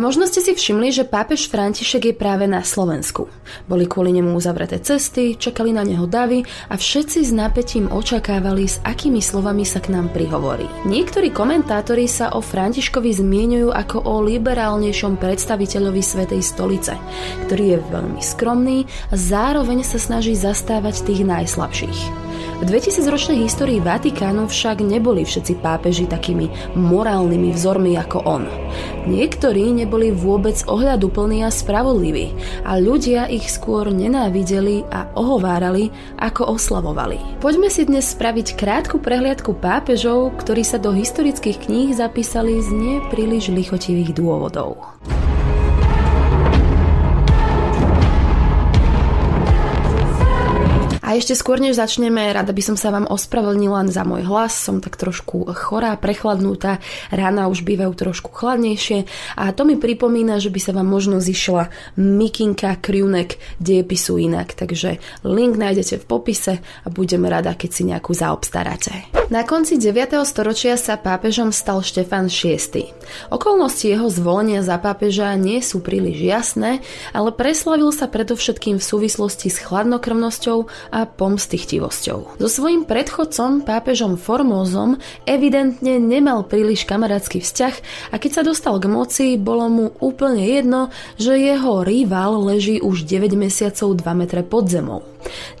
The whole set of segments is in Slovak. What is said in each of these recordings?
Možno ste si všimli, že pápež František je práve na Slovensku. Boli kvôli nemu uzavreté cesty, čakali na neho davy a všetci s napätím očakávali, s akými slovami sa k nám prihovorí. Niektorí komentátori sa o Františkovi zmienujú ako o liberálnejšom predstaviteľovi Svetej stolice, ktorý je veľmi skromný a zároveň sa snaží zastávať tých najslabších. V 2000-ročnej histórii Vatikánu však neboli všetci pápeži takými morálnymi vzormi ako on. Niektorí neboli vôbec ohľaduplní a spravodliví a ľudia ich skôr nenávideli a ohovárali, ako oslavovali. Poďme si dnes spraviť krátku prehliadku pápežov, ktorí sa do historických kníh zapísali z nepríliš lichotivých dôvodov. A ešte skôr, než začneme, rada by som sa vám ospravedlnila za môj hlas. Som tak trošku chorá, prechladnutá, rána už bývajú trošku chladnejšie a to mi pripomína, že by sa vám možno zišla mikinka krivnek dejepisu inak. Takže link nájdete v popise a budeme rada, keď si nejakú zaobstaráte. Na konci 9. storočia sa pápežom stal Štefan VI. Okolnosti jeho zvolenia za pápeža nie sú príliš jasné, ale preslavil sa predovšetkým v súvislosti s chladnokrvnosťou a pomstichtivosťou. So svojím predchodcom, pápežom Formózom, evidentne nemal príliš kamarátsky vzťah a keď sa dostal k moci, bolo mu úplne jedno, že jeho rival leží už 9 mesiacov 2 metre pod zemou.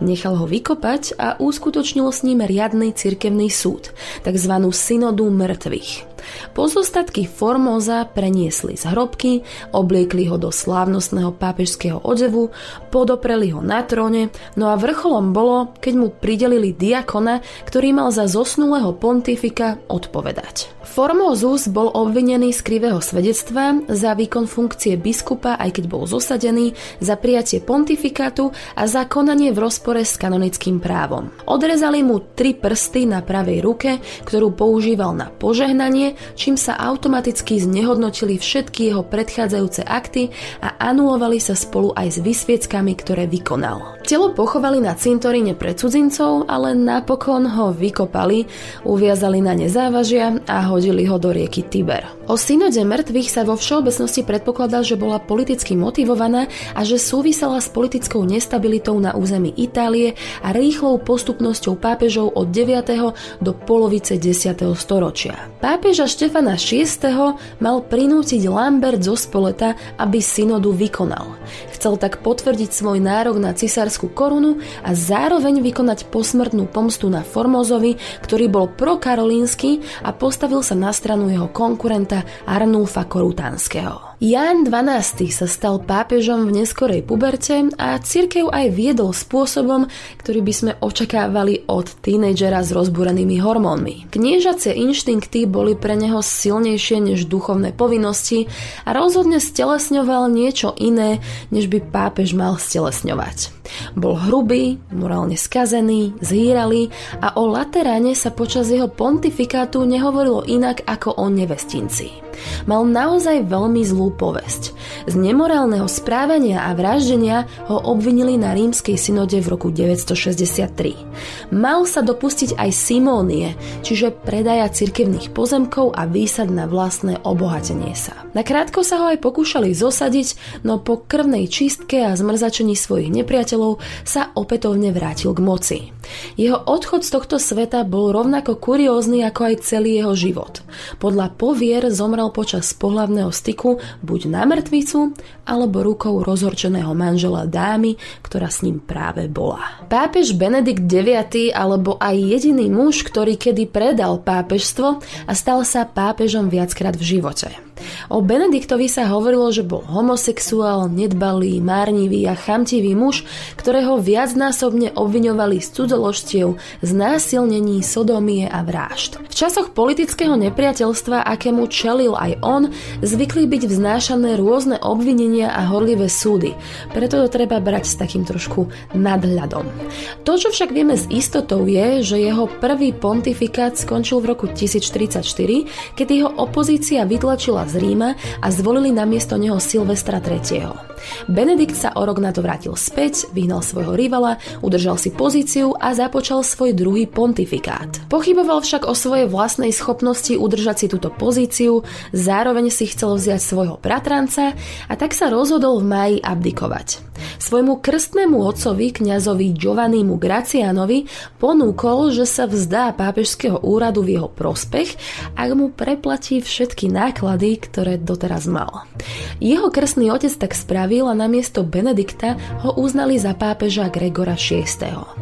Nechal ho vykopať a uskutočnil s ním riadny cirkevný súd, tzv. synodu mŕtvych. Pozostatky Formoza preniesli z hrobky, obliekli ho do slávnostného pápežského odevu, podopreli ho na tróne, no a vrcholom bolo, keď mu pridelili diakona, ktorý mal za zosnulého pontifika odpovedať. Formozus bol obvinený z krivého svedectva za výkon funkcie biskupa, aj keď bol zosadený, za prijatie pontifikátu a za konanie v rozpore s kanonickým právom. Odrezali mu tri prsty na pravej ruke, ktorú používal na požehnanie, čím sa automaticky znehodnotili všetky jeho predchádzajúce akty a anulovali sa spolu aj s vysvieckami, ktoré vykonal. Telo pochovali na cintoríne pre cudzincov, ale napokon ho vykopali, uviazali na nezávažia a ho hodili ho do rieky Tiber. O synode mŕtvych sa vo všeobecnosti predpokladá, že bola politicky motivovaná a že súvisela s politickou nestabilitou na území Itálie a rýchlou postupnosťou pápežov od 9. do polovice 10. storočia. Pápeža Štefana VI. mal prinútiť Lambert zo Spoleta, aby synodu vykonal. Chcel tak potvrdiť svoj nárok na cisárskú korunu a zároveň vykonať posmrtnú pomstu na Formozovi, ktorý bol prokarolínsky a postavil sa na stranu jeho konkurenta Arnulfa Korutánskeho. Ján XII sa stal pápežom v neskorej puberte a cirkev aj viedol spôsobom, ktorý by sme očakávali od tínejdžera s rozbúrenými hormónmi. Kniežacie inštinkty boli pre neho silnejšie než duchovné povinnosti a rozhodne stelesňoval niečo iné, než by pápež mal stelesňovať. Bol hrubý, morálne skazený, zhýralý a o Lateráne sa počas jeho pontifikátu nehovorilo inak ako o nevestinci. Mal naozaj veľmi zlú povesť. Z nemorálneho správania a vraždenia ho obvinili na rímskej synode v roku 963. Mal sa dopustiť aj simónie, čiže predaja cirkevných pozemkov a výsad na vlastné obohatenie sa. Nakrátko sa ho aj pokúšali zosadiť, no po krvnej čistke a zmrzačení svojich nepriateľov sa opätovne vrátil k moci. Jeho odchod z tohto sveta bol rovnako kuriózny ako aj celý jeho život. Podľa povier zomrel počas pohlavného styku buď na mŕtvicu, alebo rukou rozhorčeného manžela dámy, ktorá s ním práve bola. Pápež Benedikt IX alebo aj jediný muž, ktorý kedy predal pápežstvo a stal sa pápežom viackrát v živote. O Benediktovi sa hovorilo, že bol homosexuál, nedbalý, márnivý a chamtivý muž, ktorého viacnásobne obviňovali z cudzoložstiev, znásilnení, sodomie a vražd. V časoch politického nepriateľstva, akému čelil aj on, zvykli byť vznášané rôzne obvinenia a horlivé súdy, preto to treba brať s takým trošku nadhľadom. To, čo však vieme s istotou je, že jeho prvý pontifikát skončil v roku 1044, keď jeho opozícia vytlačila z Ríma a zvolili na miesto neho Silvestra III. Benedikt sa o rok na to vrátil späť, vyhnal svojho rivala, udržal si pozíciu a započal svoj druhý pontifikát. Pochyboval však o svojej vlastnej schopnosti udržať si túto pozíciu, zároveň si chcel vziať svojho bratranca a tak sa rozhodol v máji abdikovať. Svojmu krstnému otcovi, kňazovi Giovannimu Gracianovi, ponúkol, že sa vzdá pápežského úradu v jeho prospech, ak mu preplatí všetky náklady, ktoré doteraz mal. Jeho krstný otec tak spravil a namiesto Benedikta ho uznali za pápeža Gregora VI.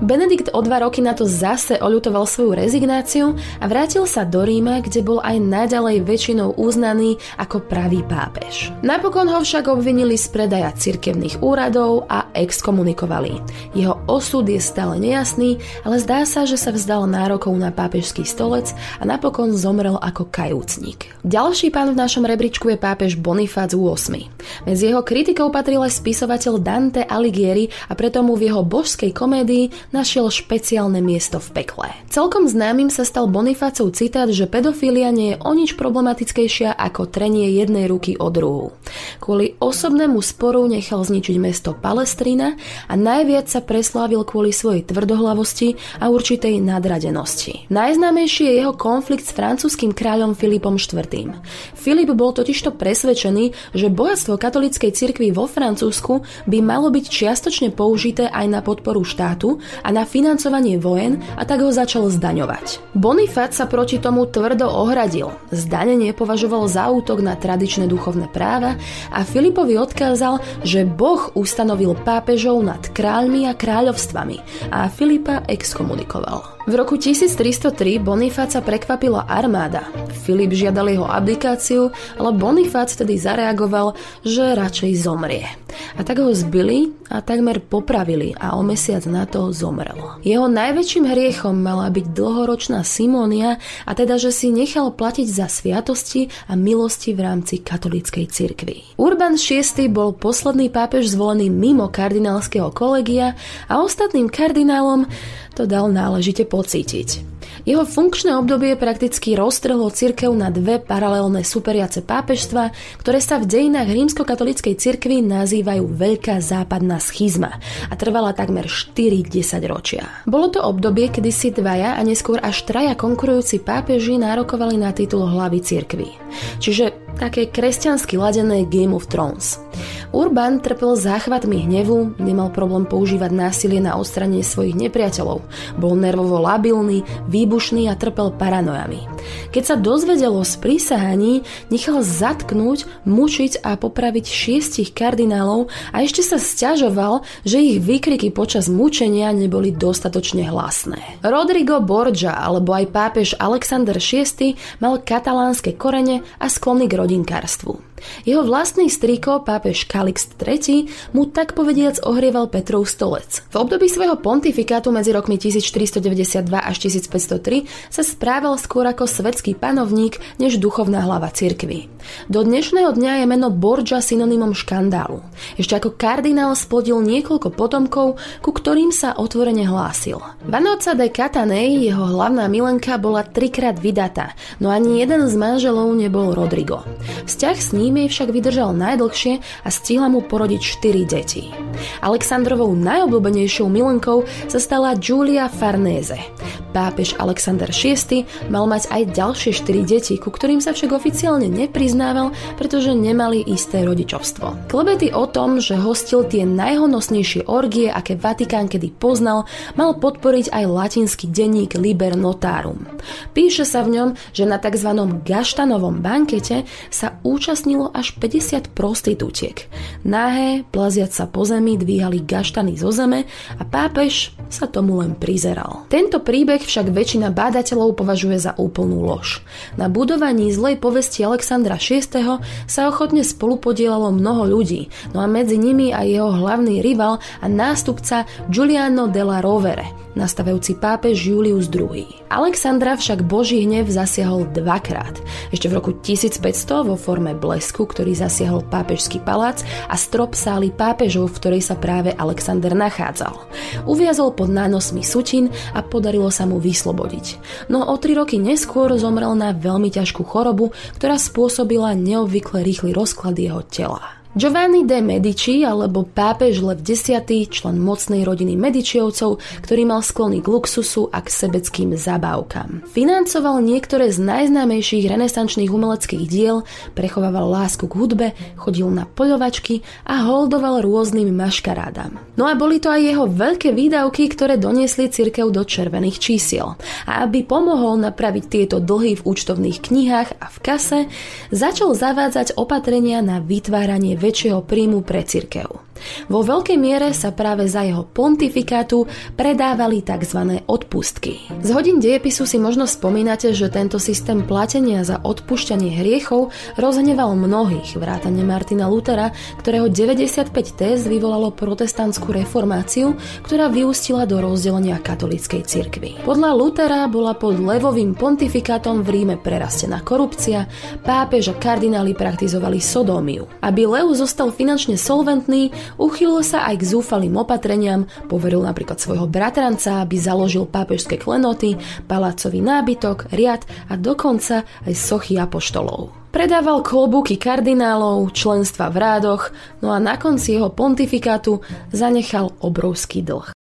Benedikt o dva roky na to zase oľutoval svoju rezignáciu a vrátil sa do Ríma, kde bol aj naďalej väčšinou uznaný ako pravý pápež. Napokon ho však obvinili z predaja cirkevných úradov, a exkomunikovali. Jeho osud je stále nejasný, ale zdá sa, že sa vzdal nárokov na pápežský stolec a napokon zomrel ako kajúcnik. Ďalší pán v našom rebríčku je pápež Bonifác VIII. Medzi jeho kritikou patril aj spisovateľ Dante Alighieri a preto mu v jeho božskej komédii našiel špeciálne miesto v pekle. Celkom známym sa stal Bonifácov citát, že pedofília nie je o nič problematickejšia ako trenie jednej ruky o druhú. Kvôli osobnému sporu nechal zničiť mesto Palestrína a najviac sa preslávil kvôli svojej tvrdohlavosti a určitej nadradenosti. Najznámejší je jeho konflikt s francúzským kráľom Filipom IV. Filip bol totižto presvedčený, že bohatstvo katolíckej cirkvi vo Francúzsku by malo byť čiastočne použité aj na podporu štátu a na financovanie vojen a tak ho začal zdaňovať. Bonifát sa proti tomu tvrdo ohradil. Zdanenie považoval za útok na tradičné duchovné práva a Filipovi odkázal, že Boh ustanovil ustanovil pápežov nad kráľmi a kráľovstvami a Filipa exkomunikoval. V roku 1303 Bonifáca prekvapila armáda. Filip žiadal jeho abdikáciu, ale Bonifác vtedy zareagoval, že radšej zomrie. A tak ho zbili a takmer popravili a o mesiac na to zomrel. Jeho najväčším hriechom mala byť dlhoročná Simónia a teda, že si nechal platiť za sviatosti a milosti v rámci katolíckej cirkvi. Urban VI bol posledný pápež zvolený mimo kardinálskeho kolegia a ostatným kardinálom to dal náležite pocítiť. Jeho funkčné obdobie prakticky roztrhlo cirkev na dve paralelné superiace pápežstva, ktoré sa v dejinách rímskokatolíckej cirkvi nazývajú Veľká západná schizma a trvala takmer 4 ročia. Bolo to obdobie, kedy si dvaja a neskôr až traja konkurujúci pápeži nárokovali na titul hlavy cirkvi. Čiže také kresťansky ladené Game of Thrones. Urban trpel záchvatmi hnevu, nemal problém používať násilie na odstranie svojich nepriateľov, bol nervovo labilný, výbušný a trpel paranojami. Keď sa dozvedel o sprísahaní, nechal zatknúť, mučiť a popraviť šiestich kardinálov a ešte sa stiažoval, že ich výkriky počas mučenia neboli dostatočne hlasné. Rodrigo Borgia alebo aj pápež Alexander VI mal katalánske korene a sklony k rodinkárstvu. Jeho vlastný striko, pápež Kalixt III, mu tak povediac ohrieval Petrov stolec. V období svojho pontifikátu medzi rokmi 1492 až 1503 sa správal skôr ako svetský panovník než duchovná hlava cirkvy. Do dnešného dňa je meno Borgia synonymom škandálu. Ešte ako kardinál splodil niekoľko potomkov, ku ktorým sa otvorene hlásil. Vanoca de Catanej, jeho hlavná milenka, bola trikrát vydatá, no ani jeden z manželov nebol Rodrigo. Vzťah s ním ním však vydržal najdlhšie a stihla mu porodiť 4 deti. Aleksandrovou najobľúbenejšou milenkou sa stala Giulia Farnese. Pápež Alexander VI mal mať aj ďalšie 4 deti, ku ktorým sa však oficiálne nepriznával, pretože nemali isté rodičovstvo. Klebety o tom, že hostil tie najhonosnejšie orgie, aké Vatikán kedy poznal, mal podporiť aj latinský denník Liber Notarum. Píše sa v ňom, že na tzv. gaštanovom bankete sa účastnil zúčastnilo až 50 prostitútiek. Nahé, plaziať sa po zemi, dvíhali gaštany zo zeme a pápež sa tomu len prizeral. Tento príbeh však väčšina bádateľov považuje za úplnú lož. Na budovaní zlej povesti Alexandra VI. sa ochotne spolupodielalo mnoho ľudí, no a medzi nimi aj jeho hlavný rival a nástupca Giuliano della Rovere, nastavujúci pápež Julius II. Alexandra však Boží hnev zasiahol dvakrát. Ešte v roku 1500 vo forme blesku, ktorý zasiahol pápežský palác a strop sály pápežov, v ktorej sa práve Alexander nachádzal. Uviazol pod nánosmi sutin a podarilo sa mu vyslobodiť. No o tri roky neskôr zomrel na veľmi ťažkú chorobu, ktorá spôsobila neobvykle rýchly rozklad jeho tela. Giovanni de Medici alebo pápež Lev X, člen mocnej rodiny Medičiovcov, ktorý mal sklony k luxusu a k sebeckým zabávkam. Financoval niektoré z najznámejších renesančných umeleckých diel, prechovával lásku k hudbe, chodil na poľovačky a holdoval rôznym maškarádam. No a boli to aj jeho veľké výdavky, ktoré doniesli cirkev do červených čísiel. A aby pomohol napraviť tieto dlhy v účtovných knihách a v kase, začal zavádzať opatrenia na vytváranie väčšieho príjmu pre cirkev. Vo veľkej miere sa práve za jeho pontifikátu predávali tzv. odpustky. Z hodín dejepisu si možno spomínate, že tento systém platenia za odpúšťanie hriechov rozhneval mnohých, vrátane Martina Lutera, ktorého 95 téz vyvolalo protestantskú reformáciu, ktorá vyústila do rozdelenia katolíckej cirkvi. Podľa Lutera bola pod levovým pontifikátom v Ríme prerastená korupcia, pápež a kardináli praktizovali sodómiu. Aby Leu zostal finančne solventný, Uchýlil sa aj k zúfalým opatreniam, poveril napríklad svojho bratranca, aby založil pápežské klenoty, palácový nábytok, riad a dokonca aj sochy apoštolov. Predával klobúky kardinálov, členstva v rádoch, no a na konci jeho pontifikátu zanechal obrovský dlh.